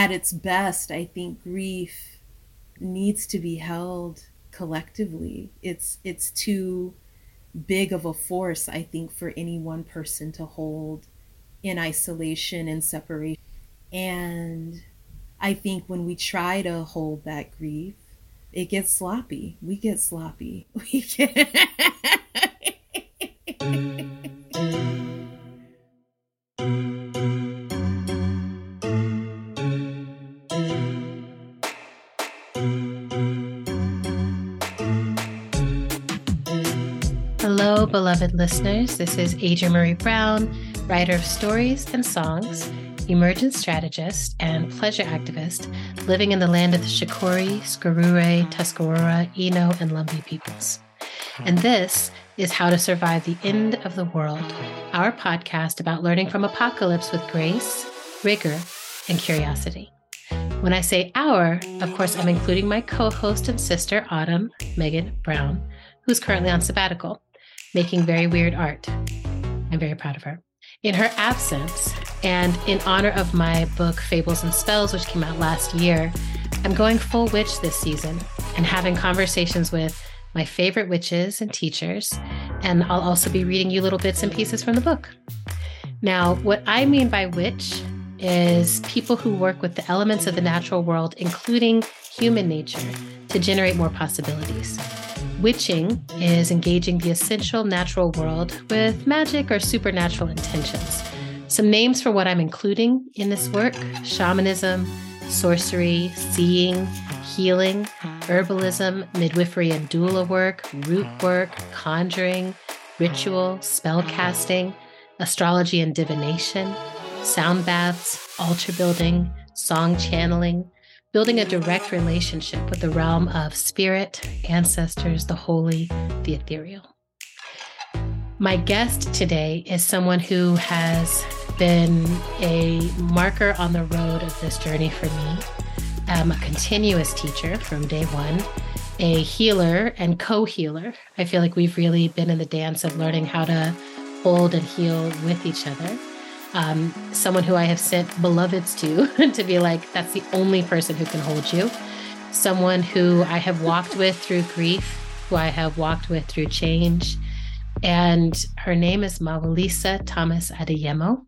at its best, I think grief needs to be held collectively. It's it's too big of a force, I think, for any one person to hold in isolation and separation. And I think when we try to hold that grief, it gets sloppy. We get sloppy. We get Listeners. This is Adrienne Maree Brown, writer of stories and songs, emergent strategist, and pleasure activist living in the land of the Shakori, Skarure, Tuscarora, Eno, and Lumbee peoples. And this is How to Survive the End of the World, our podcast about learning from apocalypse with grace, rigor, and curiosity. When I say our, of course, I'm including my co host and sister, Autumn Megan Brown, who's currently on sabbatical making very weird art. I'm very proud of her. In her absence, and in honor of my book, Fables and Spells, which came out last year, I'm going full witch this season and having conversations with my favorite witches and teachers. And I'll also be reading you little bits and pieces from the book. Now, what I mean by witch is people who work with the elements of the natural world, including human nature, to generate more possibilities. Witching is engaging the essential natural world with magic or supernatural intentions. Some names for what I'm including in this work shamanism, sorcery, seeing, healing, herbalism, midwifery and doula work, root work, conjuring, ritual, spell casting, astrology and divination, sound baths, altar building, song channeling, building a direct relationship with the realm of spirit, ancestors, the holy, the ethereal. My guest today is someone who has been a marker on the road of this journey for me. I'm a continuous teacher from day one, a healer and co healer. I feel like we've really been in the dance of learning how to hold and heal with each other um, someone who I have sent beloveds to to be like, that's the only person who can hold you. Someone who I have walked with through grief, who I have walked with through change. And her name is MawuLisa Thomas Adeyemo.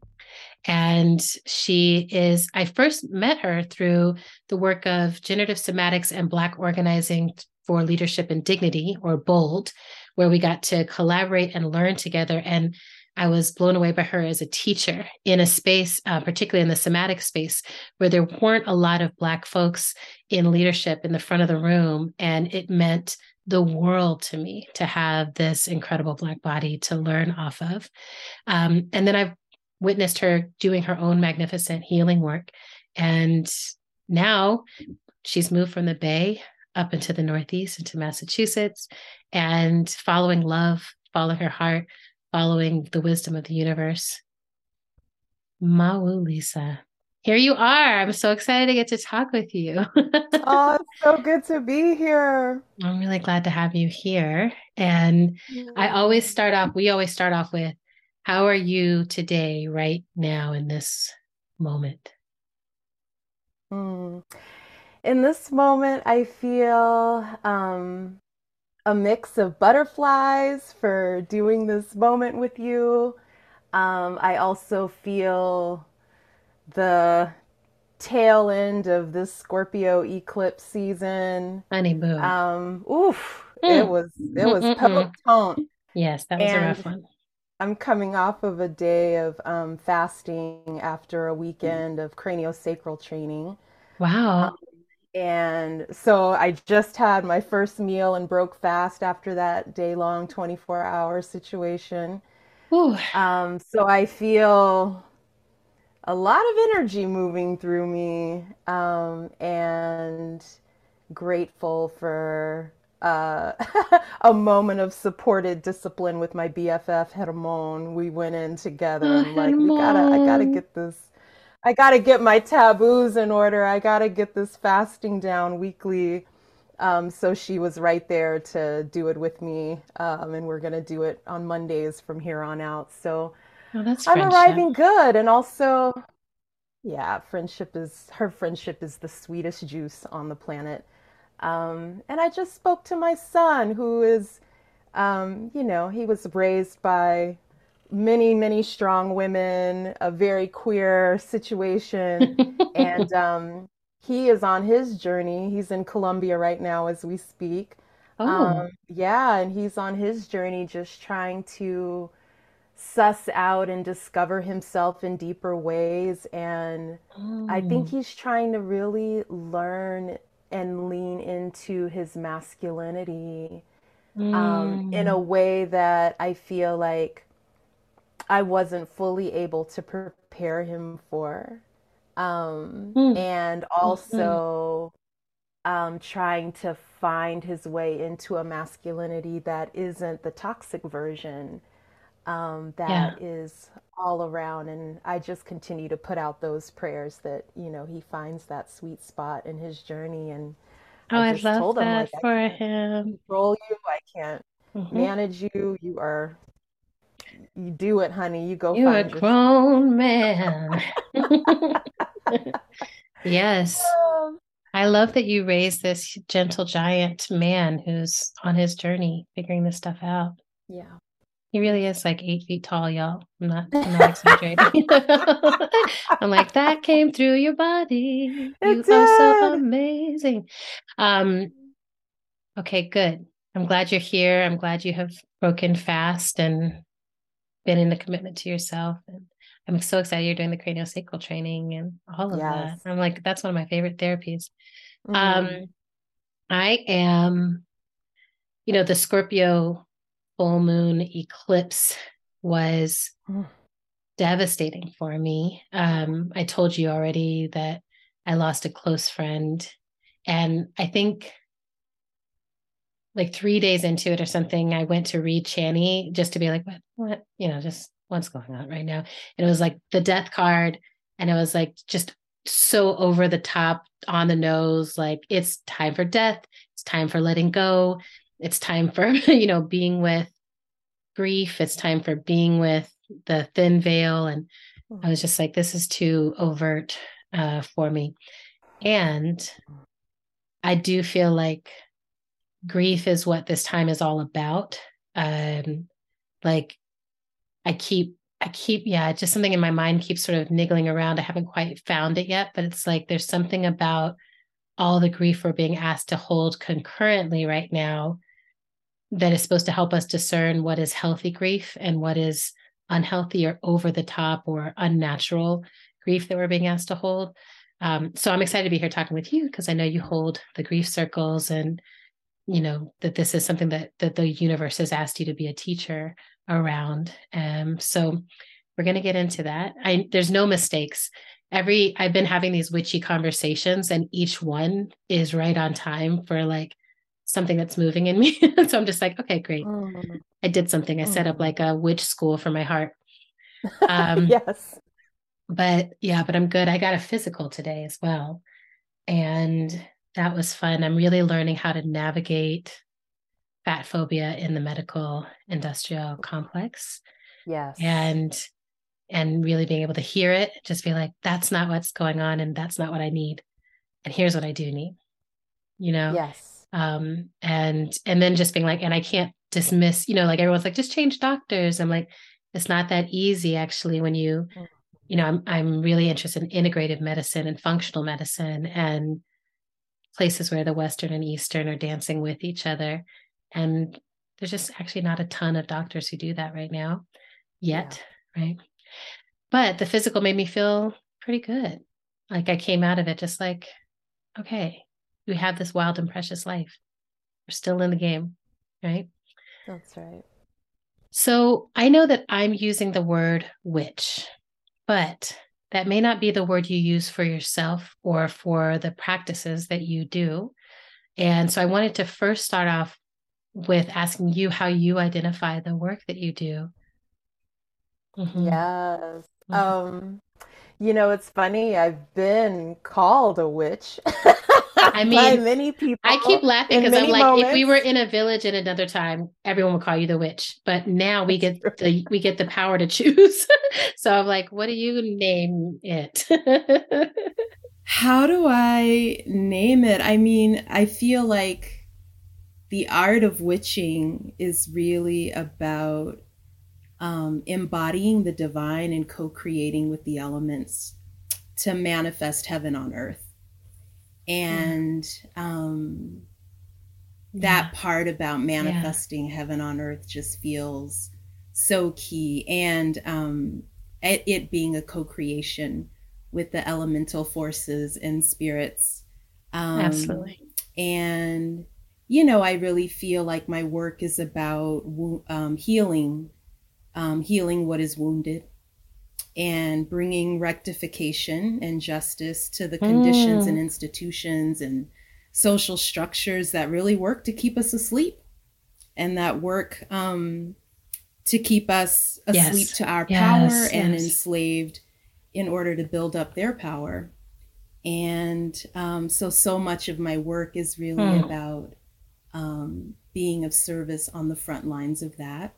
And she is, I first met her through the work of generative somatics and Black organizing for leadership and dignity, or BOLD, where we got to collaborate and learn together. And I was blown away by her as a teacher in a space, uh, particularly in the somatic space, where there weren't a lot of Black folks in leadership in the front of the room. And it meant the world to me to have this incredible Black body to learn off of. Um, and then I've witnessed her doing her own magnificent healing work. And now she's moved from the Bay up into the Northeast, into Massachusetts, and following love, following her heart following the wisdom of the universe. MawuLisa. Here you are. I'm so excited to get to talk with you. oh, it's so good to be here. I'm really glad to have you here. And I always start off, we always start off with, how are you today, right now, in this moment? Mm. In this moment, I feel um, a mix of butterflies for doing this moment with you. Um, I also feel the tail end of this Scorpio eclipse season. Honeymoon. Um, oof, mm. it was it was potent. Yes, that was and a rough one. I'm coming off of a day of um, fasting after a weekend of craniosacral training. Wow. Um, and so I just had my first meal and broke fast after that day long 24 hour situation. Um, so I feel a lot of energy moving through me um, and grateful for uh, a moment of supported discipline with my BFF Hermon. We went in together oh, and like, we gotta, I gotta get this I got to get my taboos in order. I got to get this fasting down weekly. Um, so she was right there to do it with me. Um, and we're going to do it on Mondays from here on out. So oh, I'm arriving good. And also, Yeah, friendship is her friendship is the sweetest juice on the planet. Um, and I just spoke to my son, who is, um, you know, he was raised by many, many strong women, a very queer situation. and um, he is on his journey. He's in Colombia right now as we speak. Oh. Um, yeah, and he's on his journey just trying to suss out and discover himself in deeper ways. And oh. I think oh. he's trying to really learn and lean into his masculinity mm. um, in a mm. way that I feel like I wasn't fully able to prepare him for. Um, mm. And also mm-hmm. um, trying to find his way into a masculinity that isn't the toxic version um, that yeah. is all around. And I just continue to put out those prayers that, you know, he finds that sweet spot in his journey. And oh, I, just I love told him, that like, for him. Control you. I can't mm-hmm. manage you. You are you do it, honey. You go. You a grown man. yes. Um, I love that you raised this gentle giant man who's on his journey figuring this stuff out. Yeah. He really is like eight feet tall, y'all. I'm not, I'm not exaggerating. I'm like, that came through your body. It you did. are so amazing. Um, okay, good. I'm glad you're here. I'm glad you have broken fast and been in a commitment to yourself. And I'm so excited you're doing the craniosacral training and all of yes. that. I'm like, that's one of my favorite therapies. Mm-hmm. Um, I am, you know, the Scorpio full moon eclipse was mm. devastating for me. Um, I told you already that I lost a close friend. And I think like three days into it or something, I went to read Chani just to be like, what, what, you know, just what's going on right now. And it was like the death card. And it was like just so over the top on the nose. Like it's time for death. It's time for letting go. It's time for, you know, being with grief. It's time for being with the thin veil. And I was just like, this is too overt uh, for me. And I do feel like grief is what this time is all about. Um, like I keep, I keep, yeah, just something in my mind keeps sort of niggling around. I haven't quite found it yet, but it's like there's something about all the grief we're being asked to hold concurrently right now that is supposed to help us discern what is healthy grief and what is unhealthy or over the top or unnatural grief that we're being asked to hold. Um, so I'm excited to be here talking with you because I know you hold the grief circles and you know that this is something that that the universe has asked you to be a teacher around. Um so we're going to get into that. I there's no mistakes. Every i've been having these witchy conversations and each one is right on time for like something that's moving in me. So i'm just like okay great. Mm. i did something. I mm. set up mm. like a witch school for my heart. Um yes. but yeah but i'm good. I got a physical today as well. And that was fun. I'm really learning how to navigate fat phobia in the medical industrial complex. Yes. And and really being able to hear it, just be like, that's not what's going on and that's not what I need. And here's what I do need. You know? Yes. Um, and and then just being like, and I can't dismiss, you know, like everyone's like, just change doctors. I'm like, it's not that easy actually when you, mm. you know, I'm I'm really interested in integrative medicine and functional medicine and places where the Western and Eastern are dancing with each other. And there's just actually not a ton of doctors who do that right now yet. Yeah. Right. But the physical made me feel pretty good. Like I came out of it just like, okay, we have this wild and precious life. We're still in the game. Right. That's right. So I know that I'm using the word witch, but that may not be the word you use for yourself or for the practices that you do. And so I wanted to first start off with asking you how you identify the work that you do. Mm-hmm. Yes. Mm-hmm. Um, you know, it's funny. I've been called a witch. I mean, many people. I keep laughing because I'm like, moments. if we were in a village in another time, everyone would call you the witch. But now we get the we get the power to choose. so I'm like, what do you name it? How do I name it? I mean, I feel like the art of witching is really about um, embodying the divine and co creating with the elements to manifest heaven on earth. And um, that yeah. part about manifesting yeah. heaven on earth just feels so key. And um, it, it being a co creation with the elemental forces and spirits. Um, Absolutely. And, you know, I really feel like my work is about um, healing um, healing what is wounded and bringing rectification and justice to the conditions mm. and institutions and social structures that really work to keep us asleep and that work um, to keep us asleep yes. to our power yes. and enslaved in order to build up their power. And um, so, so much of my work is really mm. about um, being of service on the front lines of that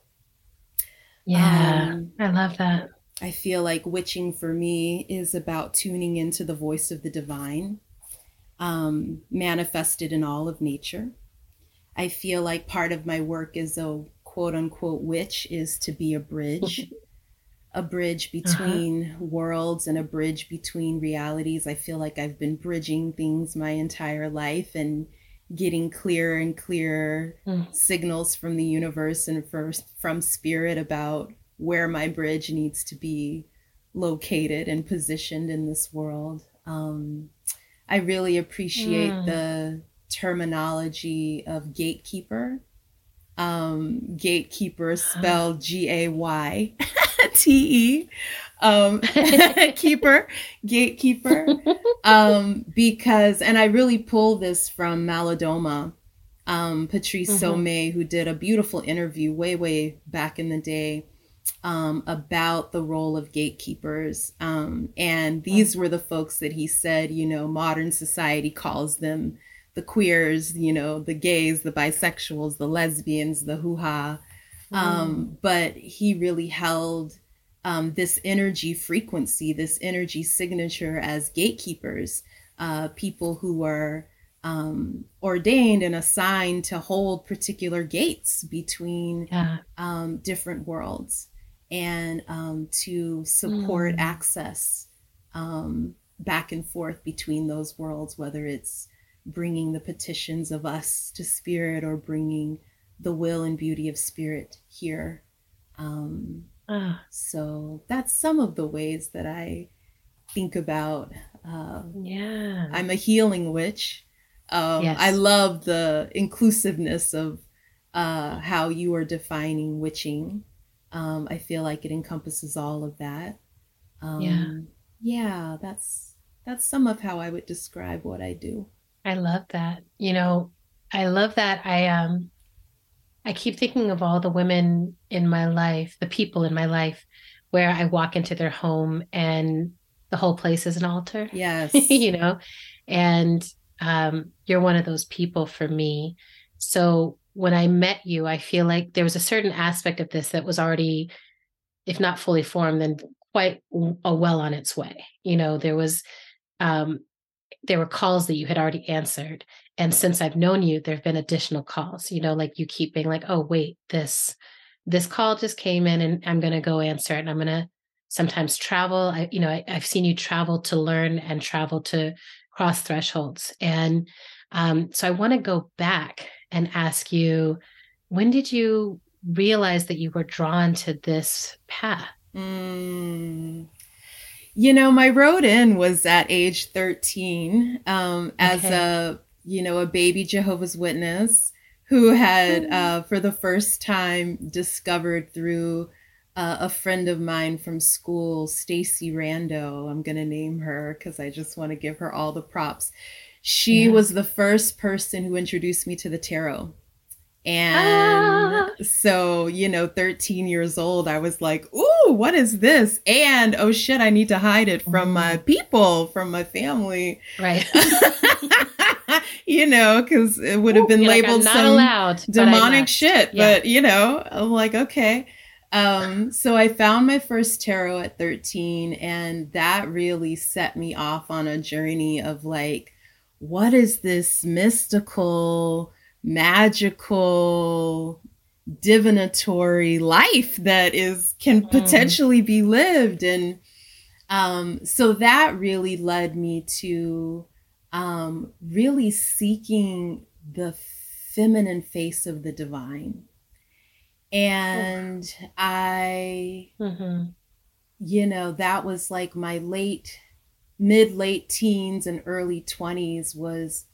yeah, um, I love that. I feel like witching for me is about tuning into the voice of the divine, um, manifested in all of nature. I feel like part of my work as a quote unquote witch is to be a bridge, a bridge uh-huh. between uh-huh. worlds and a bridge between realities. I feel like I've been bridging things my entire life and getting clearer and clearer mm. signals from the universe and for, from spirit about where my bridge needs to be located and positioned in this world. Um, I really appreciate mm. the terminology of gatekeeper. Um, gatekeeper spelled G A Y T E um, keeper, gatekeeper, um, because, and I really pull this from Malidoma, um, Patrice mm-hmm. Somé, who did a beautiful interview way, way back in the day um, about the role of gatekeepers. Um, and these were the folks that he said, you know, modern society calls them the queers, you know, the gays, the bisexuals, the lesbians, the hoo ha. Um, mm. but he really held um, this energy frequency, this energy signature as gatekeepers, uh, people who are um, ordained and assigned to hold particular gates between yeah. um, different worlds and um, to support mm. access um, back and forth between those worlds, whether it's bringing the petitions of us to spirit or bringing the will and beauty of spirit here. Um, Ah. So that's some of the ways that I think about. Uh, yeah. I'm a healing witch. Um, yes. I love the inclusiveness of uh, how you are defining witching. Um, I feel like it encompasses all of that. Um, yeah. Yeah, that's that's some of how I would describe what I do. I love that. You know, I love that. I um I keep thinking of all the women in my life, the people in my life, where I walk into their home and the whole place is an altar. Yes. you know, and um, you're one of those people for me. So when I met you, I feel like there was a certain aspect of this that was already, if not fully formed, then quite a well on its way. You know, there was um, there were calls that you had already answered and since i've known you there have been additional calls you know like you keep being like oh wait this this call just came in and i'm going to go answer it and i'm going to sometimes travel i you know I, have seen you travel to learn and travel to cross thresholds and um, so i want to go back and ask you when did you realize that you were drawn to this path mm. You know, my road in was at age 13 um, as okay. a, you know, a baby Jehovah's Witness who had, uh, for the first time, discovered through uh, a friend of mine from school, Stacy Rando. I'm going to name her because I just want to give her all the props. She yeah. was the first person who introduced me to the tarot. And ah. so, you know, 13 years old, I was like, ooh, what is this? And oh shit, I need to hide it from my mm. people, from my family. Right. you know, because it would have been Ooh, labeled like, some allowed, demonic but shit. Yeah. But you know, I'm like, okay. Um, so I found my first tarot at 13, and that really set me off on a journey of like, what is this mystical, magical, divinatory life that is can mm. potentially be lived? And um, so that really led me to um, really seeking the feminine face of the divine and I, mm-hmm. you know, that was like my late, mid late teens and early 20s was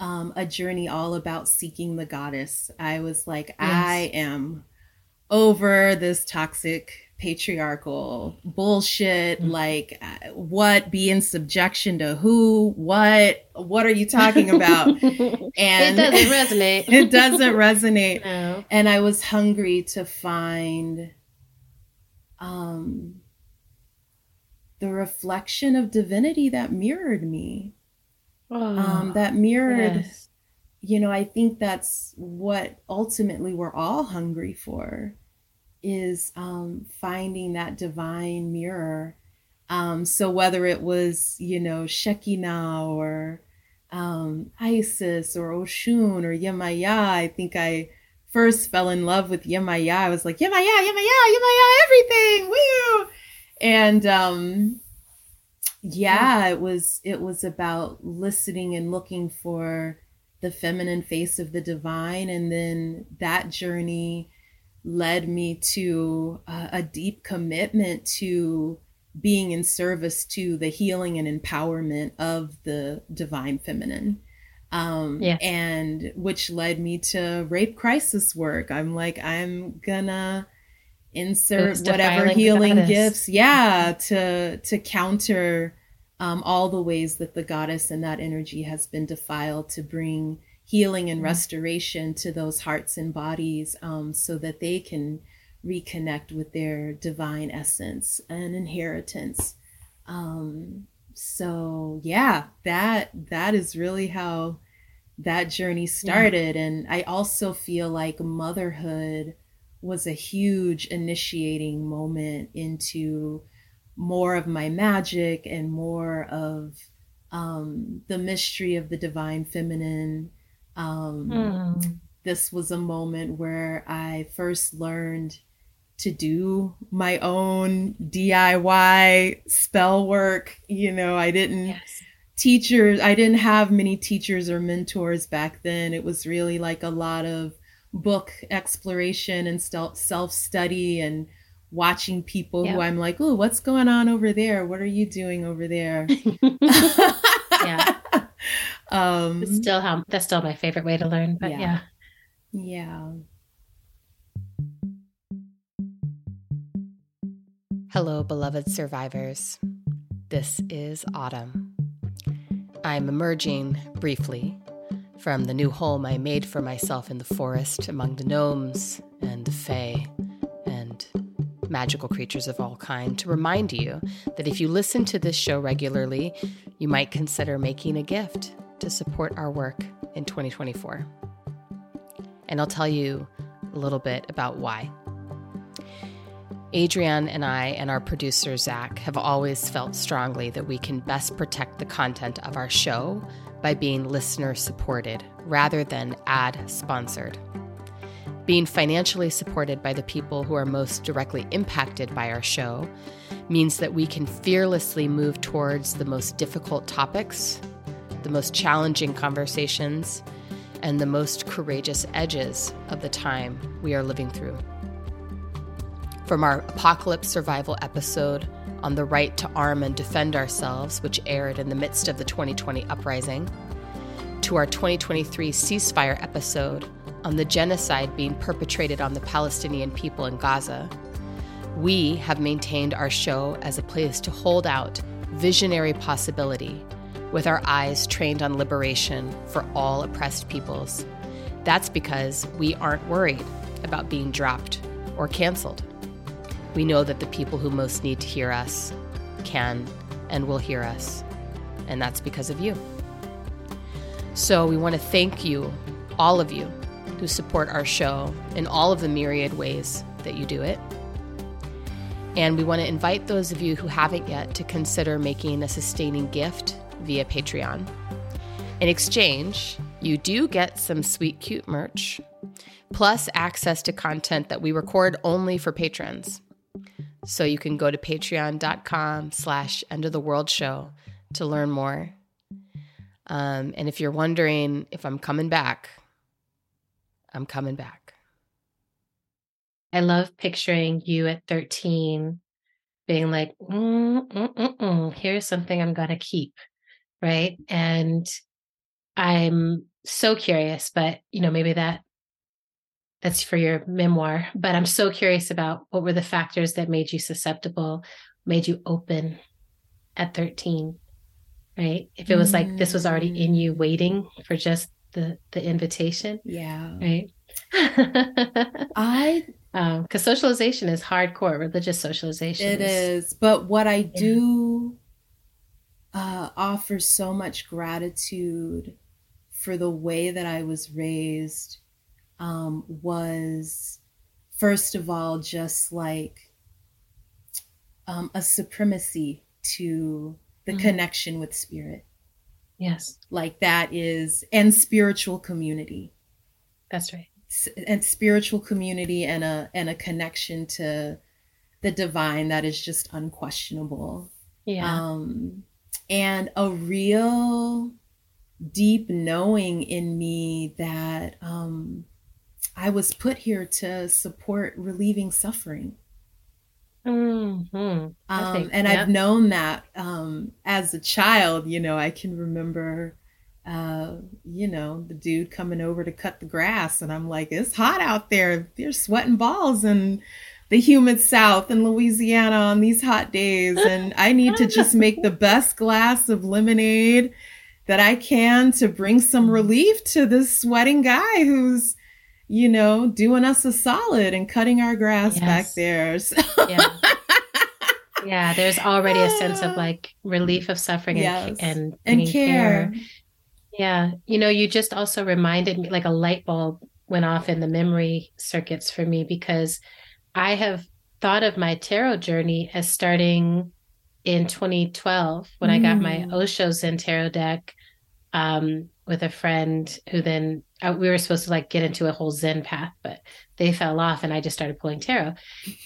um, a journey all about seeking the goddess. I was like, yes. I am over this toxic patriarchal bullshit mm-hmm. like uh, what be in subjection to who what what are you talking about and it doesn't resonate it doesn't resonate no. and i was hungry to find um the reflection of divinity that mirrored me oh, um that mirrored yes. you know i think that's what ultimately we're all hungry for is um, finding that divine mirror. Um, so whether it was, you know, Shekinah or um, Isis or Oshun or Yemaya, I think I first fell in love with Yemaya. I was like, Yemaya, Yemaya, Yemaya, everything, woo! And um, yeah, it was it was about listening and looking for the feminine face of the divine, and then that journey led me to a, a deep commitment to being in service to the healing and empowerment of the divine feminine. Um yeah. and which led me to rape crisis work. I'm like i'm gonna insert whatever healing gifts yeah to to counter um, all the ways that the goddess and that energy has been defiled to bring healing and mm-hmm. restoration to those hearts and bodies um, so that they can reconnect with their divine essence and inheritance um, so yeah that that is really how that journey started yeah. and i also feel like motherhood was a huge initiating moment into more of my magic and more of um, the mystery of the divine feminine um, mm. This was a moment where I first learned to do my own DIY spell work. You know, I didn't. Yes. Teachers, I didn't have many teachers or mentors back then. It was really like a lot of book exploration and self study and watching people yep. who I'm like, oh, what's going on over there? What are you doing over there? yeah. Um, it's still how that's still my favorite way to learn, but yeah. Yeah. yeah. Hello, beloved survivors. This is Autumn. I'm emerging briefly from the new home I made for myself in the forest among the gnomes and the fae and magical creatures of all kind to remind you that if you listen to this show regularly, you might consider making a gift to support our work in 2024. And I'll tell you a little bit about why. Adrienne and I and our producer Zach have always felt strongly that we can best protect the content of our show by being listener supported rather than ad sponsored. Being financially supported by the people who are most directly impacted by our show means that we can fearlessly move towards the most difficult topics the most challenging conversations, and the most courageous edges of the time we are living through. From our apocalypse survival episode on the right to arm and defend ourselves, which aired in the midst of the 2020 uprising, to our 2023 ceasefire episode on the genocide being perpetrated on the Palestinian people in Gaza, we have maintained our show as a place to hold out visionary possibility with our eyes trained on liberation for all oppressed peoples. That's because we aren't worried about being dropped or canceled. We know that the people who most need to hear us can and will hear us, and that's because of you. So we want to thank you, all of you, who support our show in all of the myriad ways that you do it. And we want to invite those of you who haven't yet to consider making a sustaining gift via Patreon. In exchange, you do get some sweet, cute merch, plus access to content that we record only for patrons. So you can go to patreon.com slash end of the world show to learn more. Um, and if you're wondering if I'm coming back, I'm coming back. I love picturing you at 13 being like, mm, mm, mm, mm here's something I'm going to keep. Right. And I'm so curious, but you know, maybe that that's for your memoir, but I'm so curious about what were the factors that made you susceptible, made you open at 13, right? If it was like this was already in you waiting for just the the invitation. Yeah. Right. I um because socialization is hardcore religious socialization. It is, but what I yeah. do uh offer so much gratitude for the way that I was raised um was first of all just like um a supremacy to the mm-hmm. connection with spirit Yes. Like that is, and spiritual community. That's right. And spiritual community and a and a connection to the divine that is just unquestionable. Yeah. Um, and a real deep knowing in me that um, I was put here to support relieving suffering. Mm-hmm. Um, think, and yeah. I've known that um, as a child. You know, I can remember, uh, you know, the dude coming over to cut the grass, and I'm like, it's hot out there. They're sweating balls in the humid South in Louisiana on these hot days, and I need to just make the best glass of lemonade that I can to bring some relief to this sweating guy who's you know, doing us a solid and cutting our grass yes. back there. So. Yeah. yeah, there's already a sense of like relief of suffering yes. and, and, and care. care. Yeah. You know, you just also reminded me like a light bulb went off in the memory circuits for me because I have thought of my tarot journey as starting in 2012 when mm. I got my mm. Osho Zen tarot deck um, with a friend who then uh, we were supposed to like get into a whole Zen path, but they fell off and I just started pulling tarot.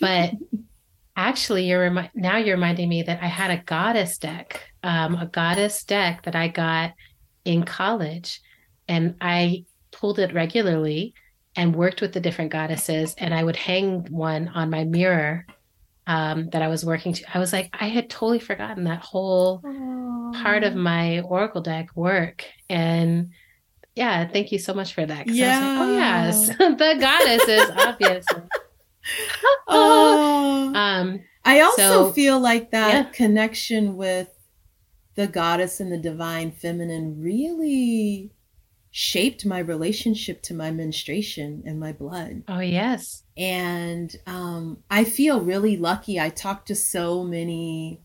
But actually, you're remi- now you're reminding me that I had a goddess deck, um, a goddess deck that I got in college, and I pulled it regularly and worked with the different goddesses, and I would hang one on my mirror um, that I was working to. I was like, I had totally forgotten that whole Aww. part of my Oracle deck work. And yeah, thank you so much for that. Yeah. Like, oh yes, the goddess is obvious. oh. Um, I also so, feel like that yeah. connection with the goddess and the divine feminine really shaped my relationship to my menstruation and my blood. Oh, yes. And um, I feel really lucky. I talk to so many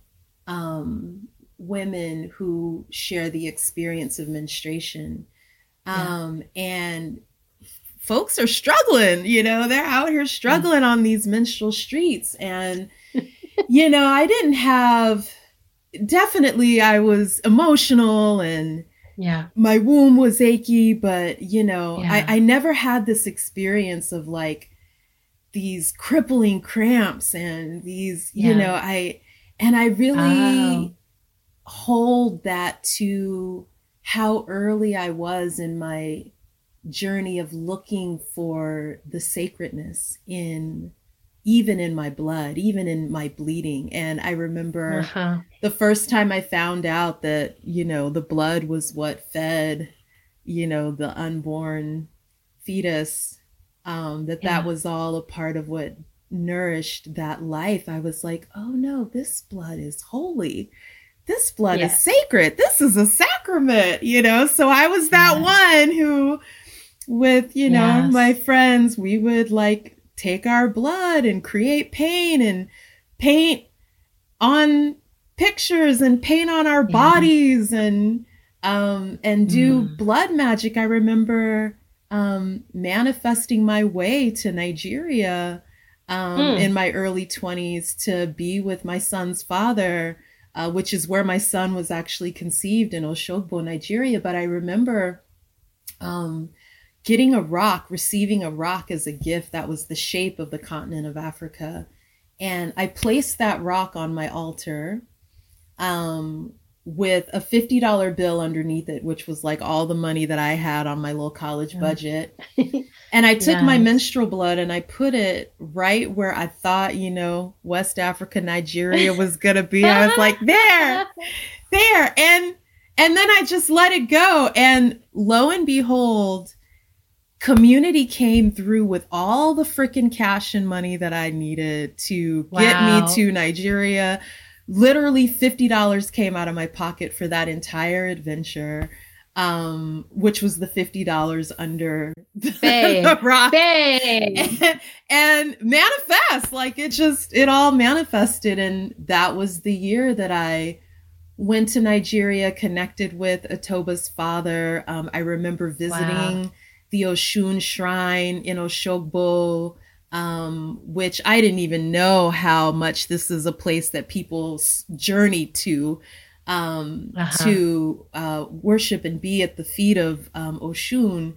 um, women who share the experience of menstruation. Um, yeah. And folks are struggling, you know, they're out here struggling on these menstrual streets. And, you know, I didn't have, definitely, I was emotional and, yeah my womb was achy but you know yeah. I, I never had this experience of like these crippling cramps and these yeah. you know i and i really oh. hold that to how early i was in my journey of looking for the sacredness in even in my blood, even in my bleeding. And I remember uh-huh. the first time I found out that, you know, the blood was what fed, you know, the unborn fetus, um, that yeah. that was all a part of what nourished that life. I was like, oh no, this blood is holy. This blood yes. is sacred. This is a sacrament, you know? So I was that yes. one who, with, you know, yes. my friends, we would like take our blood and create pain and paint on pictures and paint on our yeah. bodies and um, and do mm. blood magic. I remember um, manifesting my way to Nigeria um, mm. in my early 20s to be with my son's father, uh, which is where my son was actually conceived in Oshogbo, Nigeria. But I remember um, getting a rock, receiving a rock as a gift that was the shape of the continent of Africa. And I placed that rock on my altar um, with a $50 bill underneath it, which was like all the money that I had on my little college yeah. budget. and I took my menstrual blood and I put it right where I thought, you know, West Africa, Nigeria was going to be. I was like, there, there. And, and then I just let it go. And lo and behold, community came through with all the freaking cash and money that I needed to wow. get me to Nigeria. Literally $50 came out of my pocket for that entire adventure um, which was the $50 under the, the rock. And, and, manifest like it just it all manifested and that was the year that i went to nigeria connected with atoba's father. Um, i remember visiting wow. The oshun shrine in oshogbo um, which I didn't even know how much this is a place that people journey to um, uh-huh. to uh, worship and be at the feet of um, Oshun.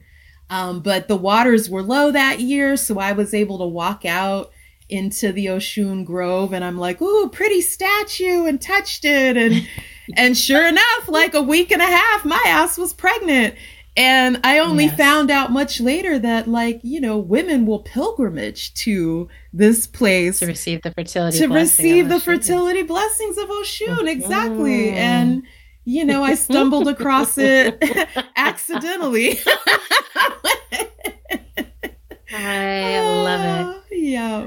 Um, but the waters were low that year, so I was able to walk out into the Oshun Grove, and I'm like, "Ooh, pretty statue," and touched it, and and sure enough, like a week and a half, my ass was pregnant. And I only yes. found out much later that, like, you know, women will pilgrimage to this place to receive the fertility to receive the fertility blessings of Oshun. Mm-hmm. Exactly. And, you know, I stumbled across it accidentally. I love it. Yeah.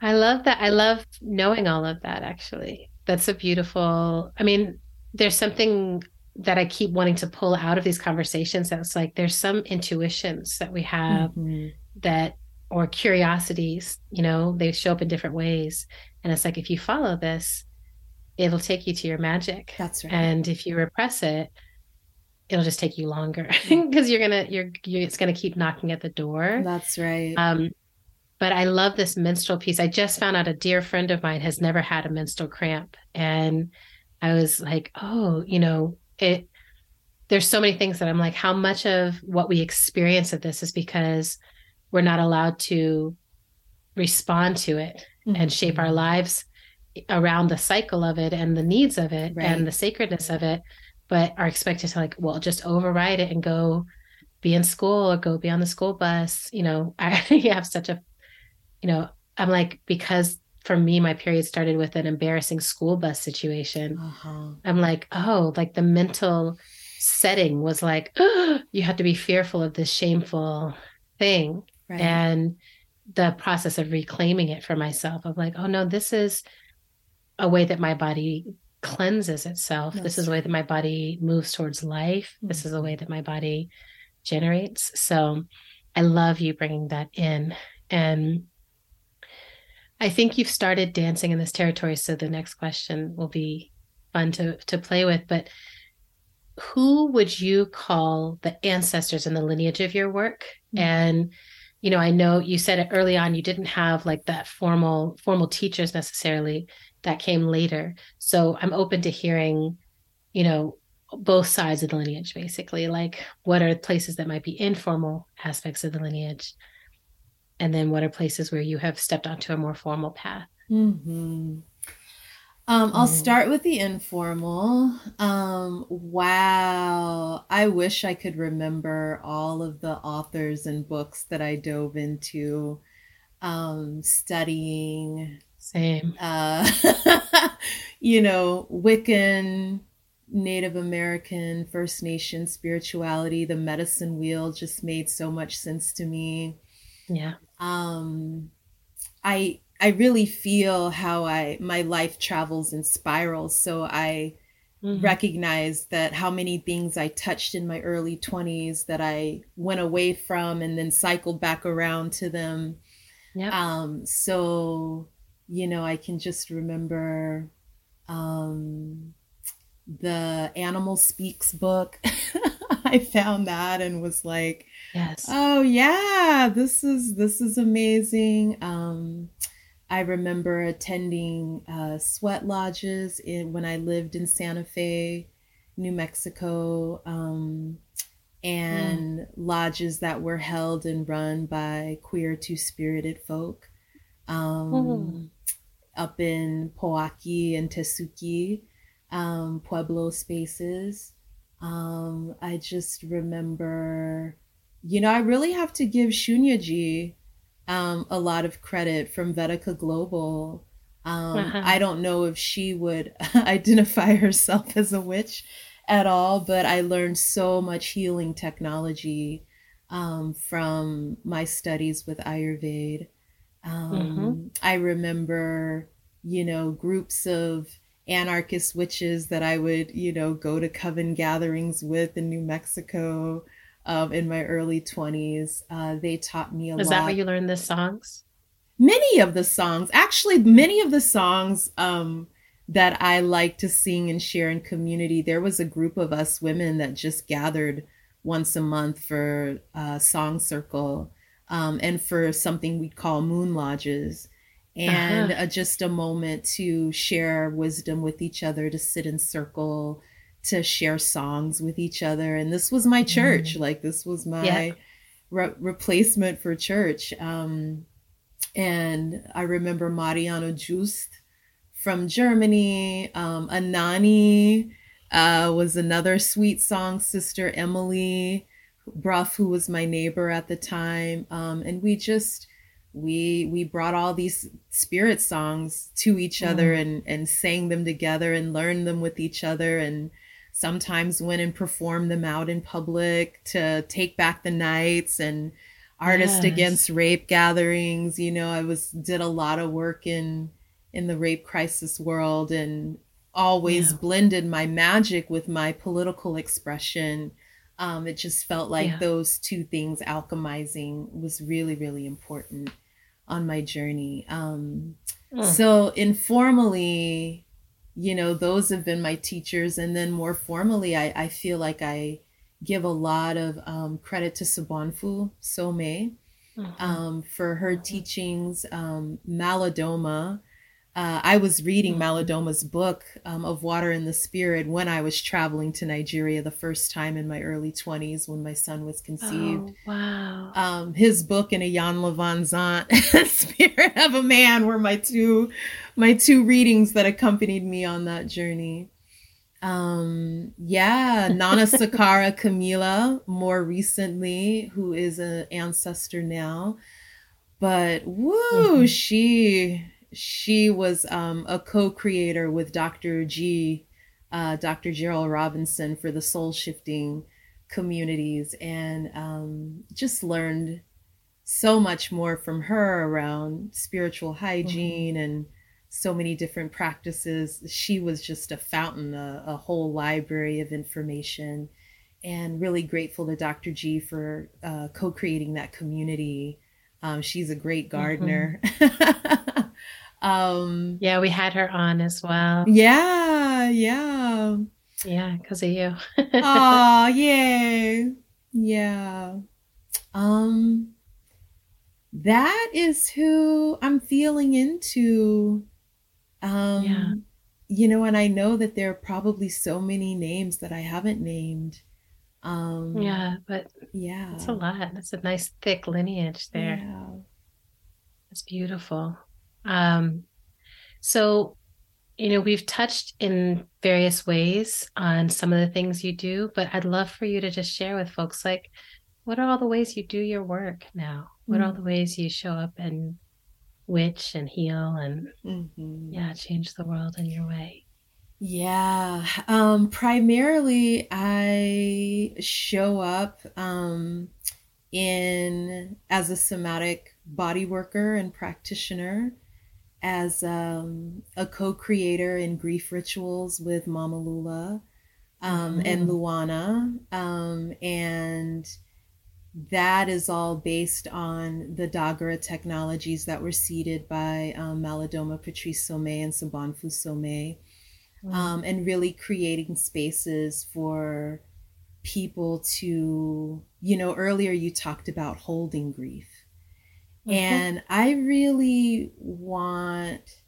I love that. I love knowing all of that, actually. That's a beautiful, I mean, there's something that I keep wanting to pull out of these conversations. That's like there's some intuitions that we have mm-hmm. that or curiosities, you know, they show up in different ways. And it's like if you follow this, it'll take you to your magic. That's right. And if you repress it, it'll just take you longer because you're gonna you're, you're it's gonna keep knocking at the door. That's right. Um, but I love this menstrual piece. I just found out a dear friend of mine has never had a menstrual cramp, and I was like, oh, you know, it there's so many things that I'm like, how much of what we experience of this is because we're not allowed to respond to it mm-hmm. and shape our lives around the cycle of it and the needs of it right. and the sacredness of it, but are expected to like, well, just override it and go be in school or go be on the school bus. You know, I have such a, you know, I'm like, because for me, my period started with an embarrassing school bus situation. Uh-huh. I'm like, oh, like the mental setting was like, oh, you have to be fearful of this shameful thing. Right. And the process of reclaiming it for myself of like, oh no, this is a way that my body cleanses itself. Yes. This is a way that my body moves towards life. Mm-hmm. This is a way that my body generates. So I love you bringing that in. And I think you've started dancing in this territory, so the next question will be fun to to play with. But who would you call the ancestors and the lineage of your work? Mm-hmm. And you know, I know you said it early on. You didn't have like that formal formal teachers necessarily. That came later. So I'm open to hearing, you know, both sides of the lineage, basically. Like, what are places that might be informal aspects of the lineage? And then what are places where you have stepped onto a more formal path mm-hmm. um, i'll mm. start with the informal um, wow i wish i could remember all of the authors and books that i dove into um, studying same uh, you know wiccan Native American, First Nation spirituality, the medicine wheel just made so much sense to me. Yeah. Um, I I really feel how I my life travels in spirals. So I mm-hmm. recognize that how many things I touched in my early 20s that I went away from and then cycled back around to them. Yeah. Um, so you know, I can just remember um the Animal Speaks book. I found that and was like, yes. Oh yeah, this is this is amazing. Um, I remember attending uh, sweat lodges in when I lived in Santa Fe, New Mexico, um, and mm. lodges that were held and run by queer two spirited folk um, mm. up in Pojoaque and Tesuque, um, Pueblo spaces. Um, I just remember, you know, I really have to give Shunyaji um, a lot of credit from Vedika Global. Um, uh-huh. I don't know if she would identify herself as a witch at all, but I learned so much healing technology um, from my studies with Ayurveda. Um, mm-hmm. I remember, you know, groups of anarchist witches that I would, you know, go to coven gatherings with in New Mexico um, in my early 20s. Uh, they taught me a Was lot. Is that where you learned the songs? Many of the songs, actually, many of the songs um, that I like to sing and share in community. There was a group of us women that just gathered once a month for a song circle um, and for something we call moon lodges and uh-huh. uh, just a moment to share wisdom with each other, to sit in circle, to share songs with each other. And this was my church. Mm. Like this was my yeah. re- replacement for church. Um, and I remember Mariano Just from Germany. Um, Anani uh, was another sweet song sister, Emily Bruff, who was my neighbor at the time. Um, and we just, we we brought all these spirit songs to each other mm. and and sang them together and learned them with each other and sometimes went and performed them out in public to take back the nights and artist yes. against rape gatherings you know i was did a lot of work in in the rape crisis world and always yeah. blended my magic with my political expression um, it just felt like yeah. those two things alchemizing was really really important on my journey um, mm. so informally you know, those have been my teachers. And then more formally, I, I feel like I give a lot of um, credit to Sobonfu Some mm-hmm. um, for her teachings. Um, Malidoma, uh, I was reading mm-hmm. Malidoma's book um, of Water in the Spirit when I was traveling to Nigeria the first time in my early 20s when my son was conceived. Oh, wow. Um, his book and Iyanla Vanzant, Spirit of a Man, were my two my two readings that accompanied me on that journey. Um, yeah, Nana Sakara Camila, more recently, who is an ancestor now. But woo, mm-hmm. she she was um, a co-creator with Dr. G, uh, Dr. Gerald Robinson for the soul shifting communities, and um, just learned so much more from her around spiritual hygiene mm-hmm. and so many different practices. She was just a fountain, a, a whole library of information, and really grateful to Dr. G for uh, co creating that community. Um, she's a great mm-hmm. gardener. Mm-hmm. um, yeah, we had her on as well. Yeah, yeah. Yeah, because of you. oh, yeah. Yeah. Um, that is who I'm feeling into um, yeah. You know, and I know that there are probably so many names that I haven't named. Um, yeah, but yeah, it's a lot. That's a nice thick lineage there. Yeah. That's beautiful. Um, so, you know, we've touched in various ways on some of the things you do, but I'd love for you to just share with folks like, what are all the ways you do your work now? What mm-hmm. are all mm. the ways you show up and witch and heal and mm-hmm. yeah, change the world in your way? Yeah, um, primarily I show up um, in as a somatic body worker and practitioner, as um, a co-creator in grief rituals with Mama Lula um, mm-hmm. and Luana, um, and that is all based on the Dagara technologies that were seeded by um, Malidoma Patrice Somé and Sobonfu Some. mm-hmm. um, and really creating spaces for people to, you know, earlier you talked about holding grief. Mm-hmm. And I really want,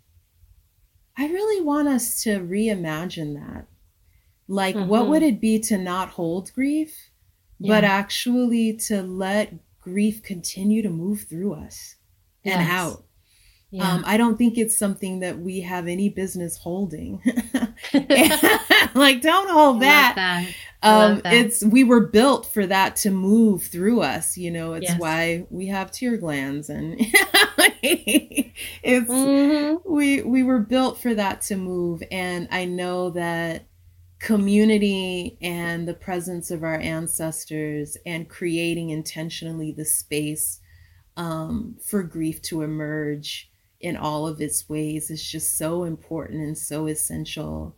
I really want us to reimagine that. Like, mm-hmm. what would it be to not hold grief, yeah. but actually to let grief continue to move through us yes. and out? Yeah. Um, I don't think it's something that we have any business holding. like, don't hold that. that. Um. It's we were built for that to move through us. You know, it's yes. why we have tear glands, and it's mm-hmm. we we were built for that to move. And I know that community and the presence of our ancestors and creating intentionally the space um, for grief to emerge in all of its ways is just so important and so essential.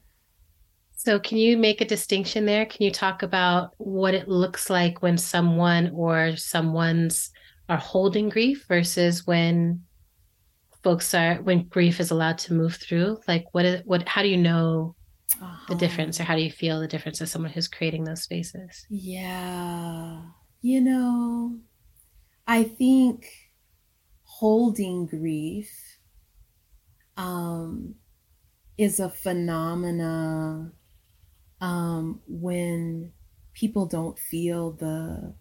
So, can you make a distinction there? Can you talk about what it looks like when someone or someone's are holding grief versus when folks are when grief is allowed to move through? Like, what is what? How do you know uh-huh. the difference, or how do you feel the difference as someone who's creating those spaces? Yeah, you know, I think holding grief um, is a phenomena um, when people don't feel the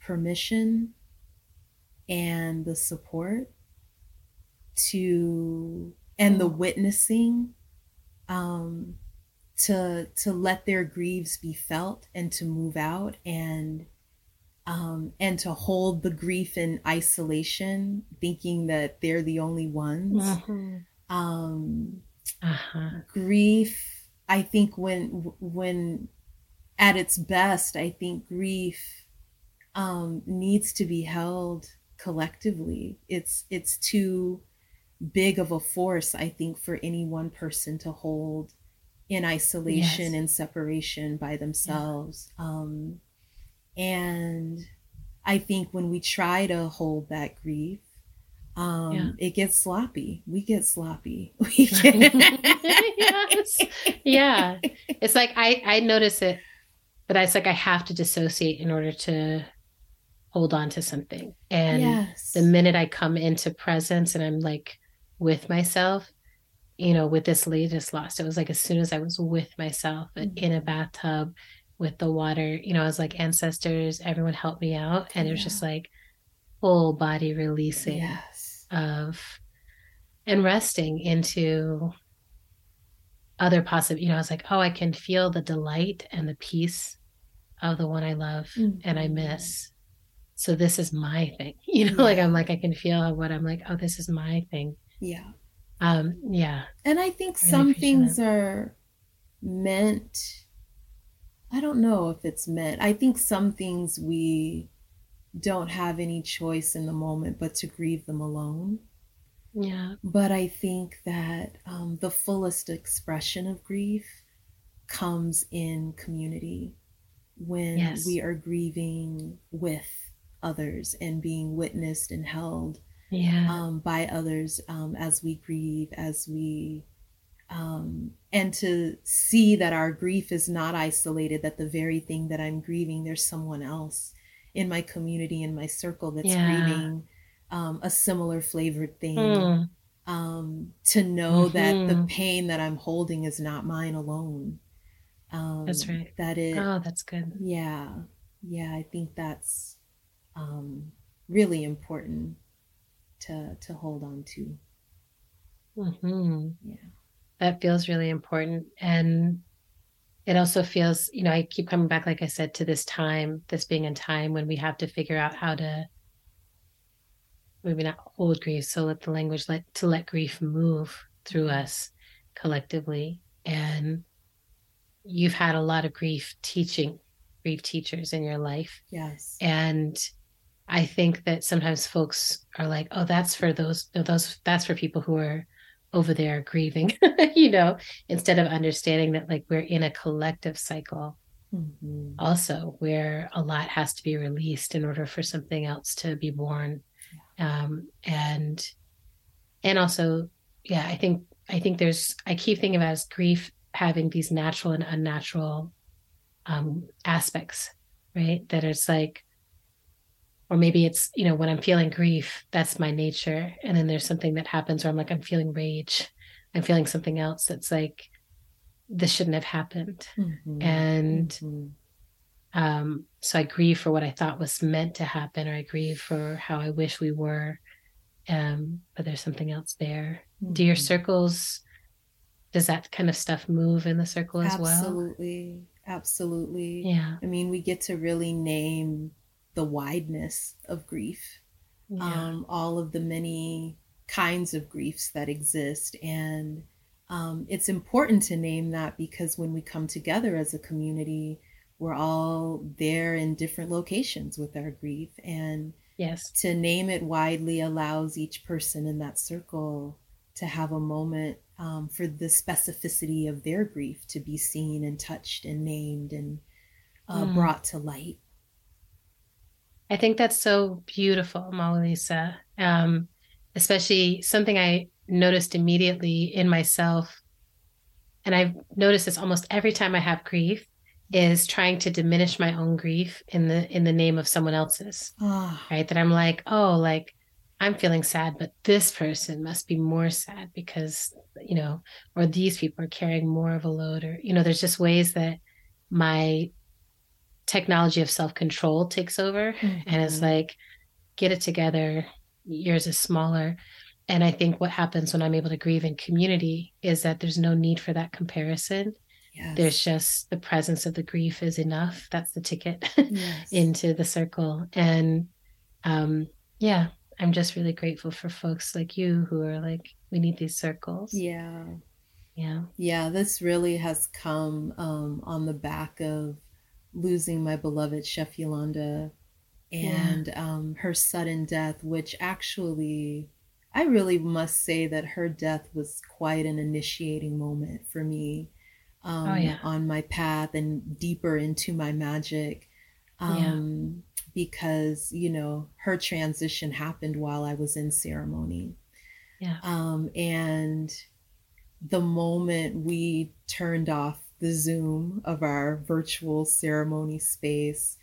permission and the support to and the witnessing um, to to let their grieves be felt and to move out and um, and to hold the grief in isolation, thinking that they're the only ones. Mm-hmm. Um, uh-huh. Grief, I think, when when at its best, I think grief um, needs to be held collectively. It's it's too big of a force, I think, for any one person to hold in isolation yes. and separation by themselves. Yeah. Um, and I think when we try to hold that grief, um, yeah. it gets sloppy. We get sloppy. We get... yes. Yeah. It's like I, I notice it, but it's like I have to dissociate in order to hold on to something. And yes. the minute I come into presence and I'm like with myself, you know, with this latest loss, it was like as soon as I was with myself mm-hmm. in a bathtub with the water. You know, I was like ancestors, everyone helped me out. And it was just like full body releasing yes. Of and resting into other possible, you know, I was like, oh, I can feel the delight and the peace of the one I love mm-hmm. and I mm-hmm. miss. So this is my thing. You know, yeah. like I'm like I can feel what I'm like, oh, this is my thing. Yeah. Um, yeah. And I think really some things that. are meant I don't know if it's meant. I think some things we don't have any choice in the moment but to grieve them alone. Yeah. But I think that um, the fullest expression of grief comes in community when yes. we are grieving with others and being witnessed and held yeah. um, by others um, as we grieve, as we um, and to see that our grief is not isolated that the very thing that i'm grieving there's someone else in my community in my circle that's yeah. grieving um, a similar flavored thing mm. um, to know mm-hmm. that the mm-hmm. pain that i'm holding is not mine alone um, that's right that it oh that's good yeah yeah i think that's um, really important to to hold on to mm-hmm. yeah that feels really important and it also feels you know i keep coming back like i said to this time this being a time when we have to figure out how to maybe not hold grief so let the language let to let grief move through us collectively. And you've had a lot of grief teaching grief teachers in your life. Yes. And i think that sometimes folks are like oh that's for those those that's for people who are over there grieving, you know, instead of understanding that like we're in a collective cycle mm-hmm. also where a lot has to be released in order for something else to be born. Yeah. Um, and and also, yeah, I think I think there's I keep thinking about as grief having these natural and unnatural um, aspects, right? That it's like, or maybe it's you know when I'm feeling grief, that's my nature, and then there's something that happens where I'm like I'm feeling rage, I'm feeling something else that's like this shouldn't have happened, mm-hmm. and. Mm-hmm. Um, so I grieve for what I thought was meant to happen, or I grieve for how I wish we were. Um, but there's something else there. Mm-hmm. Do your mm-hmm. circles does that kind of stuff move in the circle as absolutely, well? Absolutely. Absolutely. Yeah. I mean, we get to really name the wideness of grief, yeah. um, all of the many kinds of griefs that exist. And um, it's important to name that because when we come together as a community, we're all there in different locations with our grief. And yes, to name it widely allows each person in that circle to have a moment um, for the specificity of their grief to be seen and touched and named and uh, mm. brought to light. I think that's so beautiful, MawuLisa. Um, especially something I noticed immediately in myself, and I've noticed this almost every time I have grief, is trying to diminish my own grief in the in the name of someone else's. Oh. Right? That I'm like, oh, like I'm feeling sad, but this person must be more sad because, you know, or these people are carrying more of a load, or, you know, there's just ways that my technology of self control takes over mm-hmm. and it's like, get it together. Yours is smaller. And I think what happens when I'm able to grieve in community is that there's no need for that comparison. Yes. There's just the presence of the grief is enough. That's the ticket yes. into the circle. And um, yeah, I'm just really grateful for folks like you who are like, we need these circles. Yeah. Yeah. Yeah. This really has come um, on the back of losing my beloved Chef Yolanda and yeah. um, her sudden death, which actually, I really must say that her death was quite an initiating moment for me um, oh, yeah. on my path and deeper into my magic. Um, because you know her transition happened while I was in ceremony. Yeah. Um, and the moment we turned off the Zoom of our virtual ceremony space,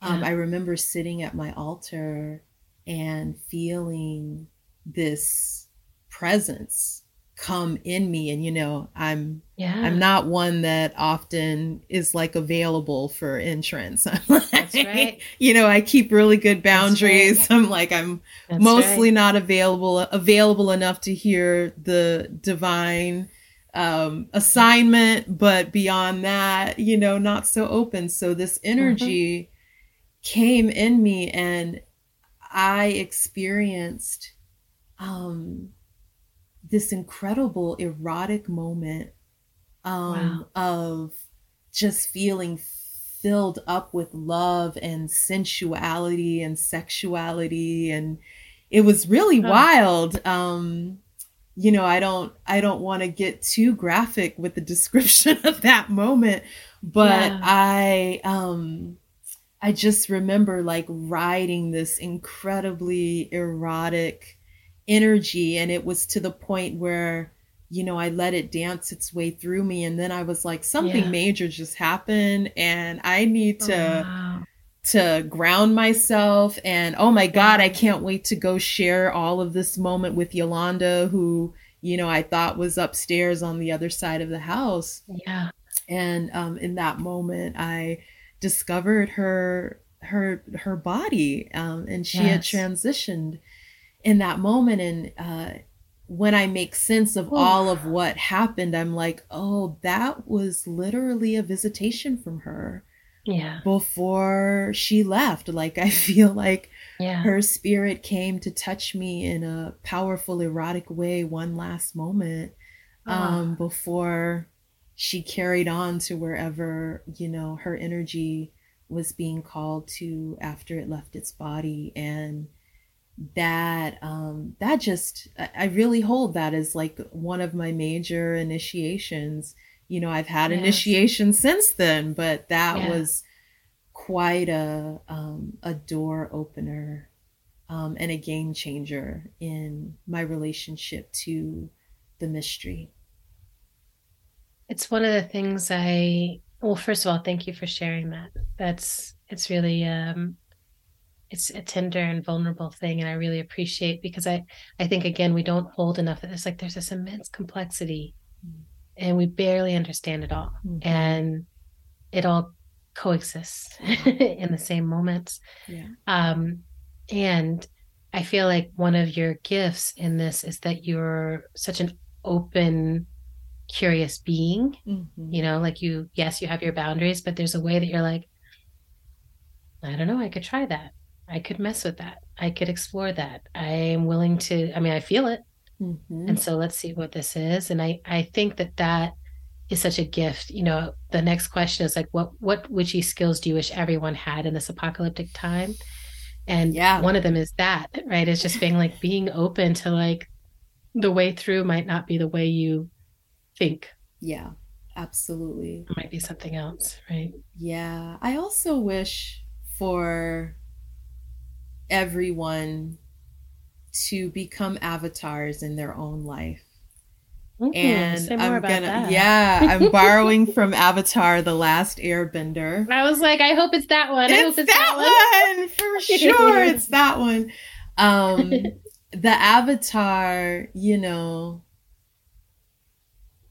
um, yeah. um, I remember sitting at my altar and feeling this presence come in me and you know i'm yeah i'm not one that often is like available for entrance like, that's right you know i keep really good boundaries right. i'm like i'm that's mostly right. not available available enough to hear the divine um assignment but beyond that you know not so open so this energy mm-hmm. came in me and i experienced um this incredible erotic moment um, wow. of just feeling filled up with love and sensuality and sexuality and it was really oh. wild um you know i don't i don't want to get too graphic with the description of that moment but yeah. i um i just remember like riding this incredibly erotic energy and it was to the point where you know i let it dance its way through me and then i was like something yeah. major just happened and i need to oh, wow. To ground myself and oh my god i can't wait to go share all of this moment with yolanda who you know i thought was upstairs on the other side of the house yeah and um, in that moment i discovered her her her body um, and she yes. had transitioned in that moment and uh, when I make sense of Ooh. all of what happened, I'm like, oh, that was literally a visitation from her. Yeah. Before she left. Like, I feel like yeah. her spirit came to touch me in a powerful, erotic way one last moment um, oh. before she carried on to wherever, you know, her energy was being called to after it left its body. And that um that just I really hold that as like one of my major initiations. You know, I've had yes. initiation since then, but that yeah. was quite a um a door opener um and a game changer in my relationship to the mystery. It's one of the things I well, first of all, thank you for sharing that. That's it's really um it's a tender and vulnerable thing and I really appreciate because I I think again we don't hold enough it's like there's this immense complexity. And we barely understand it all mm-hmm. and it all coexists in the same moments. Yeah. Um and I feel like one of your gifts in this is that you're such an open, curious being. Mm-hmm. You know, like you, yes, you have your boundaries, but there's a way that you're like, I don't know, I could try that. I could mess with that. I could explore that. I am willing to, I mean, I feel it. Mm-hmm. And so let's see what this is. And I, I think that that is such a gift. You know, the next question is like, what, what witchy skills do you wish everyone had in this apocalyptic time? And yeah. one of them is that, right? It's just being like being open to like the way through might not be the way you think. Yeah, absolutely. It might be something else, right? Yeah. I also wish for everyone to become avatars in their own life. Mm-hmm. and I'm gonna, that. yeah, I'm borrowing from Avatar: The Last Airbender. I was like, I hope it's that one. It's I hope it's that, that one. one for sure. it's that one. Um, the Avatar, you know,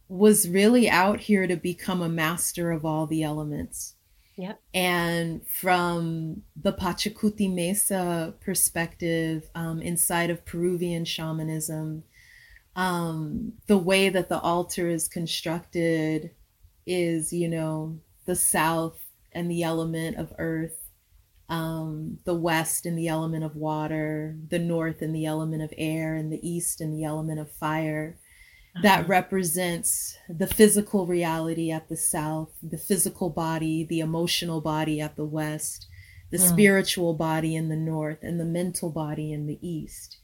was really out here to become a master of all the elements. Yep. And from the Pachacuti Mesa perspective, um, inside of Peruvian shamanism, um, the way that the altar is constructed is, you know, the south and the element of earth, um, the west and the element of water, the north and the element of air, and the east and the element of fire. Uh-huh. That represents the physical reality at the south, the physical body, the emotional body at the west, the mm. spiritual body in the north, and the mental body in the east.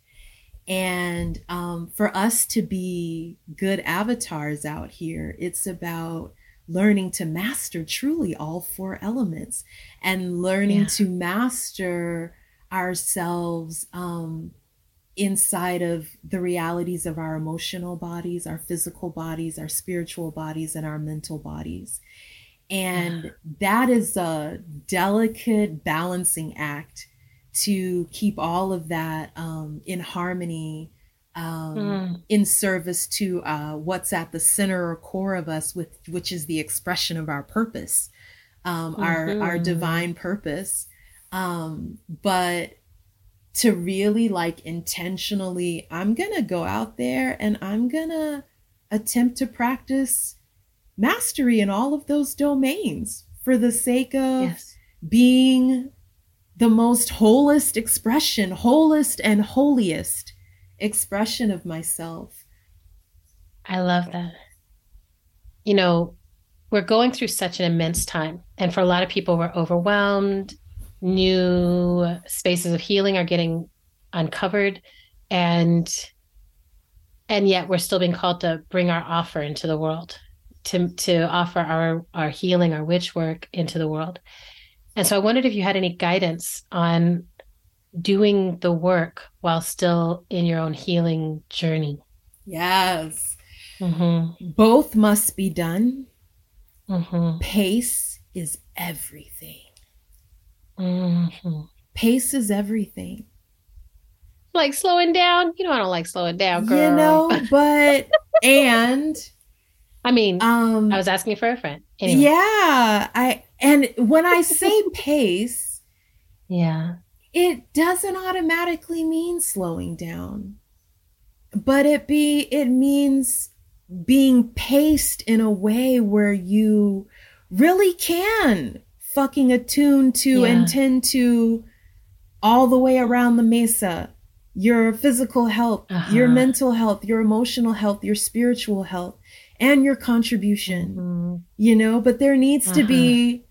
And um, for us to be good avatars out here, it's about learning to master truly all four elements and learning yeah. to master ourselves um, inside of the realities of our emotional bodies, our physical bodies, our spiritual bodies, and our mental bodies. And that is a delicate balancing act to keep all of that um, in harmony um, mm. in service to uh, what's at the center or core of us with which is the expression of our purpose um, mm-hmm. our our divine purpose um, but to really like intentionally i'm gonna go out there and i'm gonna attempt to practice mastery in all of those domains for the sake of yes. being the most wholest expression, wholest and holiest expression of myself. I love that. You know, we're going through such an immense time. And for a lot of people, we're overwhelmed. New spaces of healing are getting uncovered. And and yet we're still being called to bring our offer into the world, to to offer our our healing, our witch work into the world. And so I wondered if you had any guidance on doing the work while still in your own healing journey. Yes. Mm-hmm. Both must be done. Mm-hmm. Pace is everything. Mm-hmm. Pace is everything. Like slowing down? You know, I don't like slowing down, girl. You know, but, and. I mean, um, I was asking for a friend. Anyway. Yeah. I, and when I say pace, yeah, it doesn't automatically mean slowing down. But it be it means being paced in a way where you really can fucking attuned to yeah. and tend to all the way around the mesa your physical health, uh-huh. your mental health, your emotional health, your spiritual health, and your contribution. Mm-hmm. You know, but there needs uh-huh. to be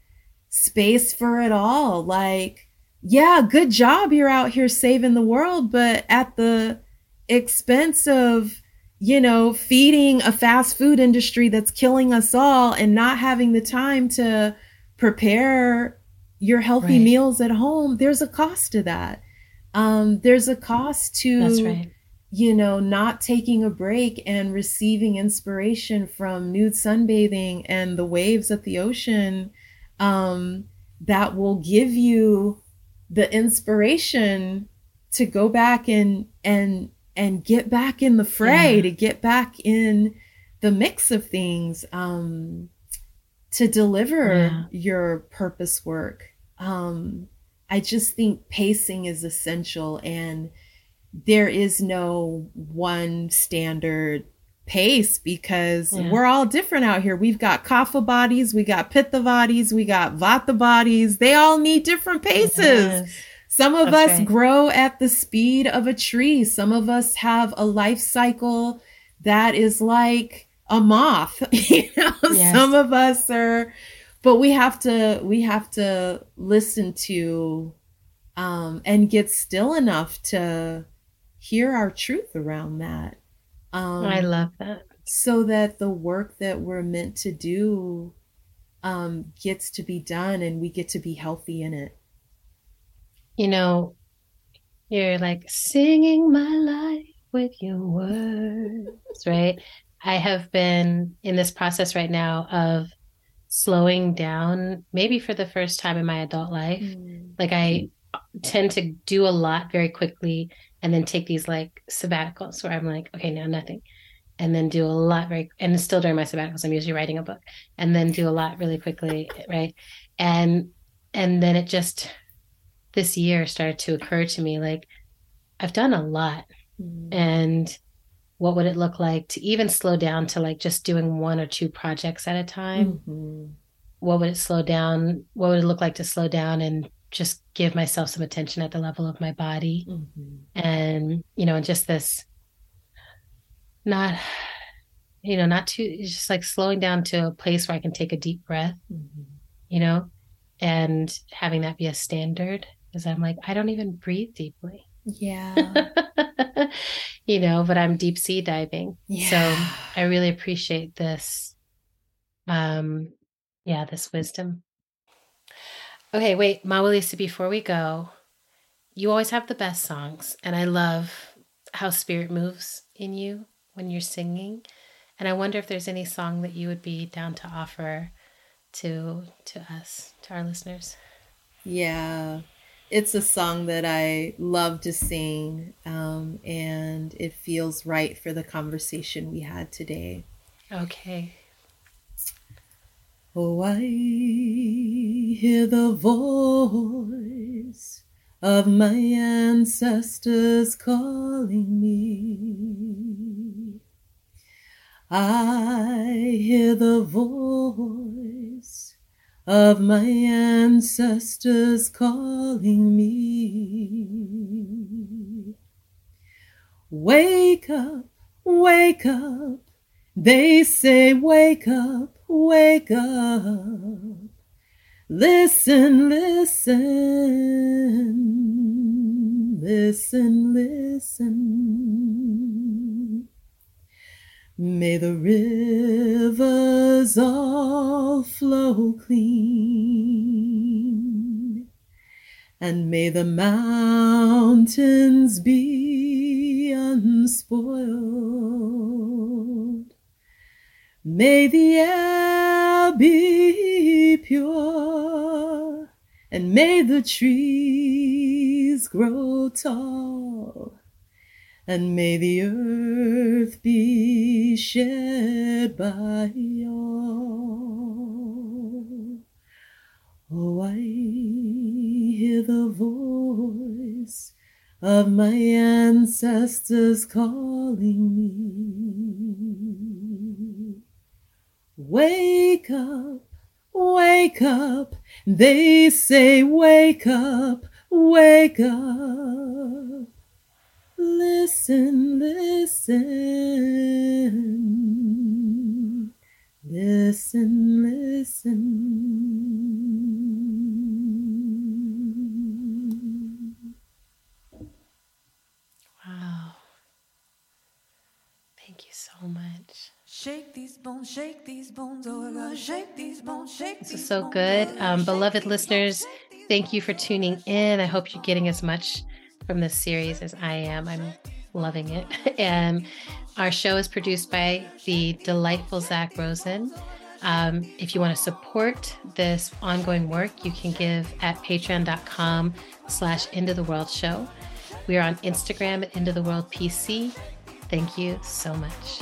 space for it all. Like, yeah, good job. You're out here saving the world, but at the expense of, you know, feeding a fast food industry that's killing us all and not having the time to prepare your healthy right. meals at home, there's a cost to that. Um, there's a cost to, right. you know, not taking a break and receiving inspiration from nude sunbathing and the waves at the ocean um, that will give you the inspiration to go back and and and get back in the fray, yeah. to get back in the mix of things, um, to deliver yeah. your purpose work. Um, I just think pacing is essential and there is no one standard pace because yeah. we're all different out here. We've got kapha bodies, we got pitta bodies, we got vata bodies. They all need different paces. Yes. Some of us grow at the speed of a tree. Some of us have a life cycle that is like a moth. you know, yes. some of us are but we have to we have to listen to um and get still enough to hear our truth around that. Um, I love that. So that the work that we're meant to do um, gets to be done and we get to be healthy in it. You know, you're like singing my life with your words, right? I have been in this process right now of slowing down, maybe for the first time in my adult life. Mm. Like I tend to do a lot very quickly and then take these like sabbaticals where I'm like, okay, now nothing. And then do a lot very and still during my sabbaticals, I'm usually writing a book and then do a lot really quickly, right? And and then it just this year started to occur to me like I've done a lot. Mm-hmm. And what would it look like to even slow down to like just doing one or two projects at a time? Mm-hmm. What would it slow down? What would it look like to slow down and just give myself some attention at the level of my body mm-hmm. and you know and just this not you know not too just like slowing down to a place where i can take a deep breath mm-hmm. you know and having that be a standard because i'm like i don't even breathe deeply yeah you know but i'm deep sea diving yeah. so i really appreciate this um yeah this wisdom Okay, wait, MawuLisa, before we go, you always have the best songs, and I love how spirit moves in you when you're singing. And I wonder if there's any song that you would be down to offer to to us, to our listeners. Yeah, it's a song that I love to sing, um, and it feels right for the conversation we had today. Okay. Oh, I hear the voice of my ancestors calling me. I hear the voice of my ancestors calling me. Wake up, wake up, they say, wake up wake up. Listen, listen, listen, listen. May the rivers all flow clean, and may the mountains be unspoiled. May the air be pure, and may the trees grow tall, and may the earth be shared by all. Oh, I hear the voice of my ancestors calling me. Wake up, wake up. They say, wake up, wake up. Listen, listen. Listen, listen. Wow. Thank you so much. Shake these bones, shake these bones, oh I gotta shake these bones, shake This is so good. Um, beloved listeners, thank you for tuning in. I hope you're getting as much from this series as I am. I'm loving it. And our show is produced by the delightful Zach Rosen. Um, if you want to support this ongoing work, you can give at patreon.com slash end of the world show. We are on Instagram at end of the world PC. Thank you so much.